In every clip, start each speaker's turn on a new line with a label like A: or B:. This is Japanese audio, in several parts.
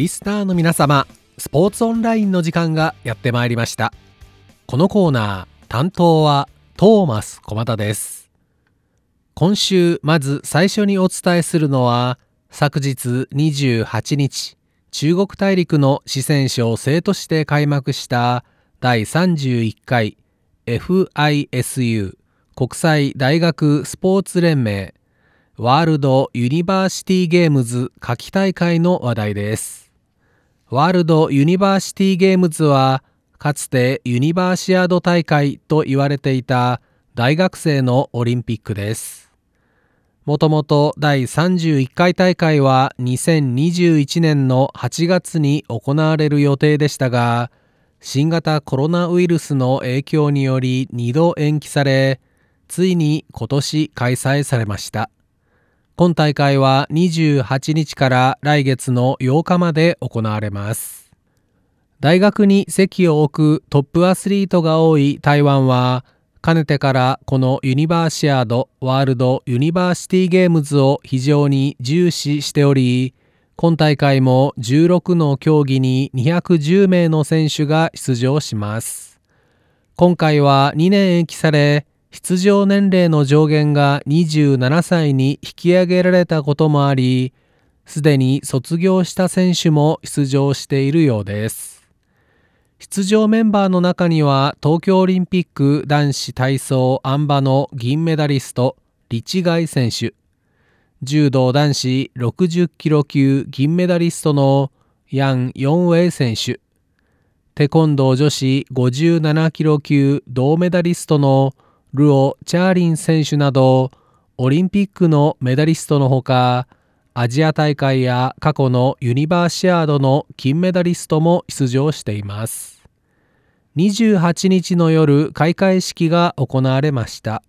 A: リスナーの皆様スポーツオンラインの時間がやってまいりましたこのコーナー担当はトーマス小又です今週まず最初にお伝えするのは昨日28日中国大陸の四川省成都市で開幕した第31回 FISU 国際大学スポーツ連盟ワールドユニバーシティゲームズ夏季大会の話題です。ワールドユニバーシティゲームズはかつてユニバーシアード大会と言われていた大学生のオリンピックです。もともと第31回大会は2021年の8月に行われる予定でしたが新型コロナウイルスの影響により2度延期されついに今年開催されました。本大会は28日から来月の8日まで行われます。大学に籍を置くトップアスリートが多い台湾は、かねてからこのユニバーシアードワールドユニバーシティゲームズを非常に重視しており、今大会も16の競技に210名の選手が出場します。今回は2年延期され、出場年齢の上限が27歳に引き上げられたこともあり、すでに卒業した選手も出場しているようです。出場メンバーの中には東京オリンピック男子体操あん馬の銀メダリスト、リチガイ選手、柔道男子60キロ級銀メダリストのヤン・ヨンウェイ選手、テコンドー女子57キロ級銅メダリストのルオ・チャーリン選手などオリンピックのメダリストのほかアジア大会や過去のユニバーシアードの金メダリストも出場しています。28日の夜開会式が行われました。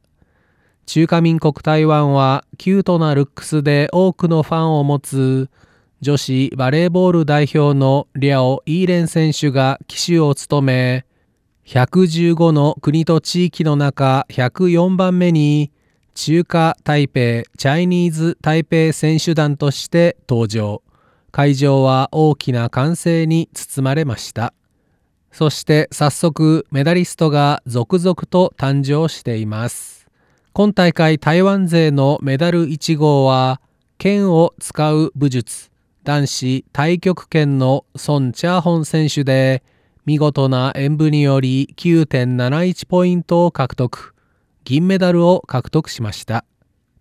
A: 中華民国台湾はキュートなルックスで多くのファンを持つ女子バレーボール代表のリャオ・イーレン選手が旗手を務め115の国と地域の中104番目に中華台北チャイニーズ台北選手団として登場。会場は大きな歓声に包まれました。そして早速メダリストが続々と誕生しています。今大会台湾勢のメダル1号は剣を使う武術男子太極拳のソン・チャーホン選手で見事な演舞により9.71ポイントを獲得。銀メダルを獲得しました。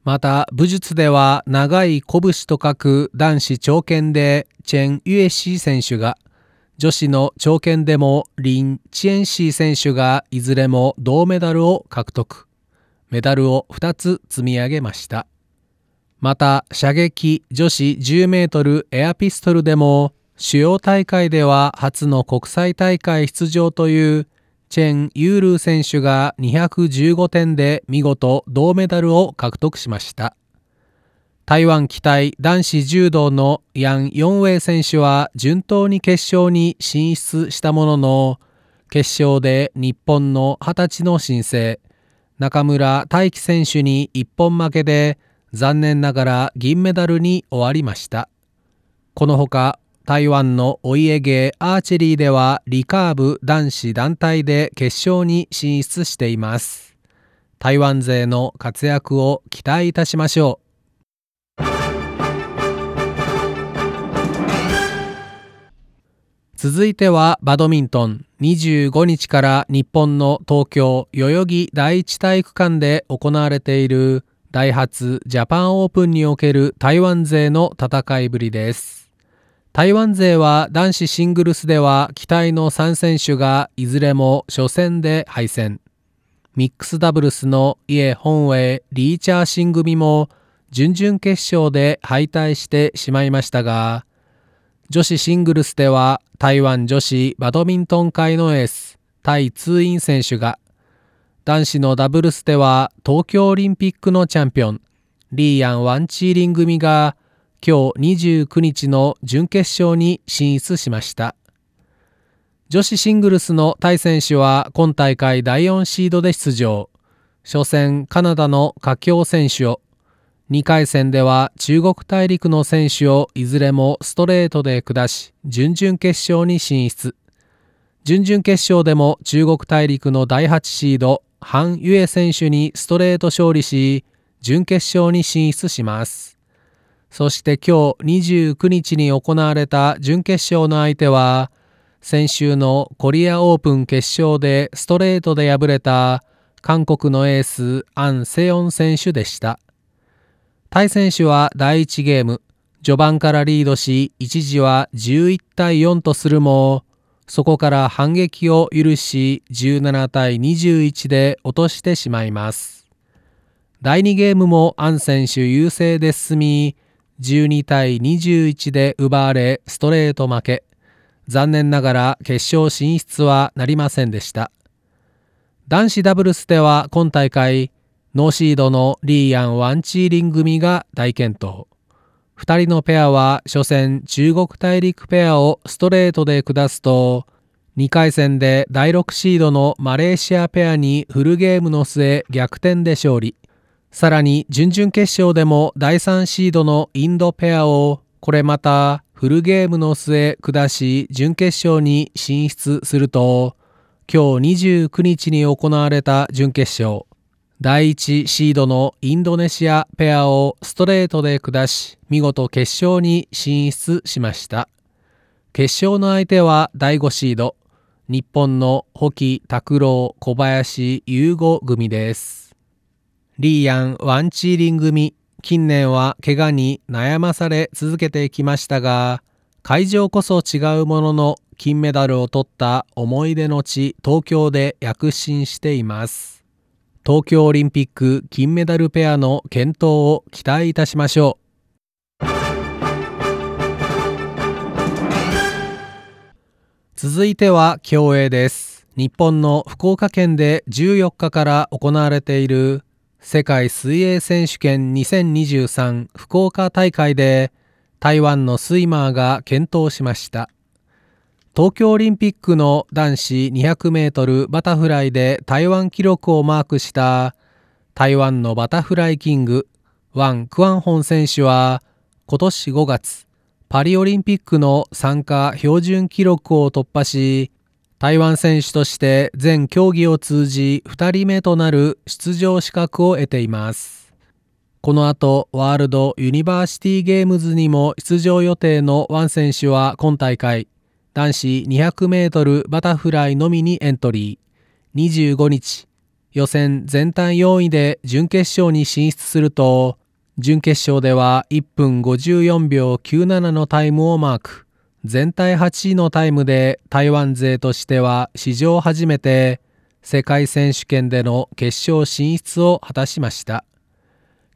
A: また武術では長い拳と書く男子長剣でチェン・ユエシー選手が女子の長剣でもリン・チエンシー選手がいずれも銅メダルを獲得。メダルを2つ積み上げました。また射撃女子10メートルエアピストルでも主要大会では初の国際大会出場というチェン・ユールー選手が215点で見事銅メダルを獲得しました。台湾期待男子柔道のヤン・ヨンウェイ選手は順当に決勝に進出したものの決勝で日本の20歳の新星中村大輝選手に一本負けで残念ながら銀メダルに終わりました。このほか台湾のお家芸アーチェリーではリカーブ男子団体で決勝に進出しています。台湾勢の活躍を期待いたしましょう。続いてはバドミントン25日から日本の東京代々木第一体育館で行われているダイハツジャパンオープンにおける台湾勢の戦いぶりです。台湾勢は男子シングルスでは期待の3選手がいずれも初戦で敗戦。ミックスダブルスのイエ・ホンウェイ・リーチャーシン組も準々決勝で敗退してしまいましたが、女子シングルスでは台湾女子バドミントン界のエース、タイ・ツーイン選手が、男子のダブルスでは東京オリンピックのチャンピオン、リーヤン・ワンチーリン組が今日29日の準決勝に進出しました。女子シングルスのタイ選手は今大会第4シードで出場。初戦カナダの佳境選手を。2回戦では中国大陸の選手をいずれもストレートで下し準々決勝に進出。準々決勝でも中国大陸の第8シードハン・ユエ選手にストレート勝利し準決勝に進出します。そして今日29日に行われた準決勝の相手は先週のコリアオープン決勝でストレートで敗れた韓国のエースアン・セヨン選手でした。対選手は第1ゲーム序盤からリードし一時は11対4とするもそこから反撃を許し17対21で落としてしまいます。第2ゲームもアン選手優勢で進み12対21で奪われストレート負け。残念ながら決勝進出はなりませんでした。男子ダブルスでは今大会ノーシードのリーアン・ワンチーリン組が大健闘。2人のペアは初戦中国大陸ペアをストレートで下すと2回戦で第6シードのマレーシアペアにフルゲームの末逆転で勝利。さらに準々決勝でも第3シードのインドペアをこれまたフルゲームの末下し準決勝に進出すると今日29日に行われた準決勝。第1シードのインドネシアペアをストレートで下し見事決勝に進出しました。決勝の相手は第5シード。日本の保木拓郎小林優吾組です。リーヤン・ワンチーリング組。近年は怪我に悩まされ続けてきましたが会場こそ違うものの金メダルを取った思い出の地東京で躍進しています。東京オリンピック金メダルペアの健闘を期待いたしましょう。続いては競泳です。日本の福岡県で14日から行われている世界水泳選手権2023福岡大会で台湾のスイマーが健闘しました。東京オリンピックの男子200メートルバタフライで台湾記録をマークした台湾のバタフライキングワン・クアンホン選手は今年5月パリオリンピックの参加標準記録を突破し台湾選手として全競技を通じ2人目となる出場資格を得ています。この後ワールドユニバーシティゲームズにも出場予定のワン選手は今大会男子 200m バタフライのみにエントリー。25日予選全体4位で準決勝に進出すると準決勝では1分54秒97のタイムをマーク。全体8位のタイムで台湾勢としては史上初めて世界選手権での決勝進出を果たしました。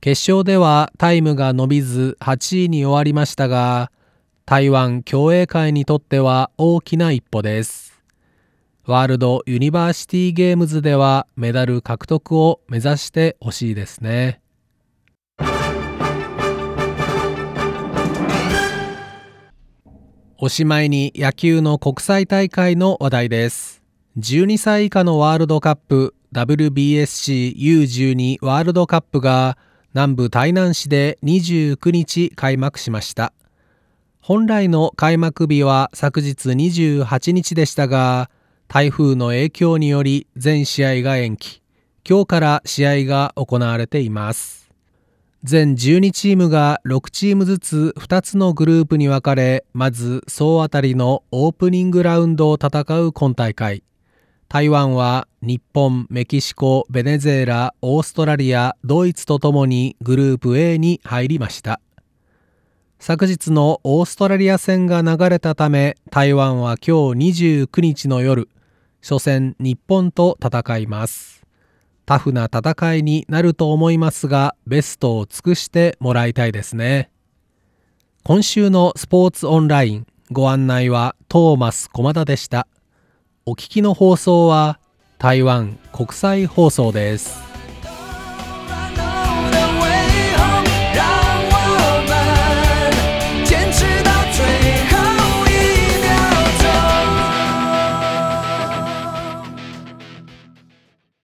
A: 決勝ではタイムが伸びず8位に終わりましたが台湾競泳界にとっては大きな一歩です。ワールドユニバーシティゲームズではメダル獲得を目指してほしいですね。おしまいに野球の国際大会の話題です。12歳以下のワールドカップ WBSCU12 ワールドカップが南部台南市で29日開幕しました。本来の開幕日は昨日28日でしたが、台風の影響により全試合が延期。今日から試合が行われています。全12チームが6チームずつ2つのグループに分かれまず総当たりのオープニングラウンドを戦う今大会。台湾は日本メキシコベネズエラオーストラリアドイツとともにグループ A に入りました。昨日のオーストラリア戦が流れたため台湾は今日29日の夜初戦日本と戦います。タフな戦いになると思いますがベストを尽くしてもらいたいですね。今週のスポーツオンラインご案内はトーマス駒田でした。お聞きの放送は台湾国際放送です。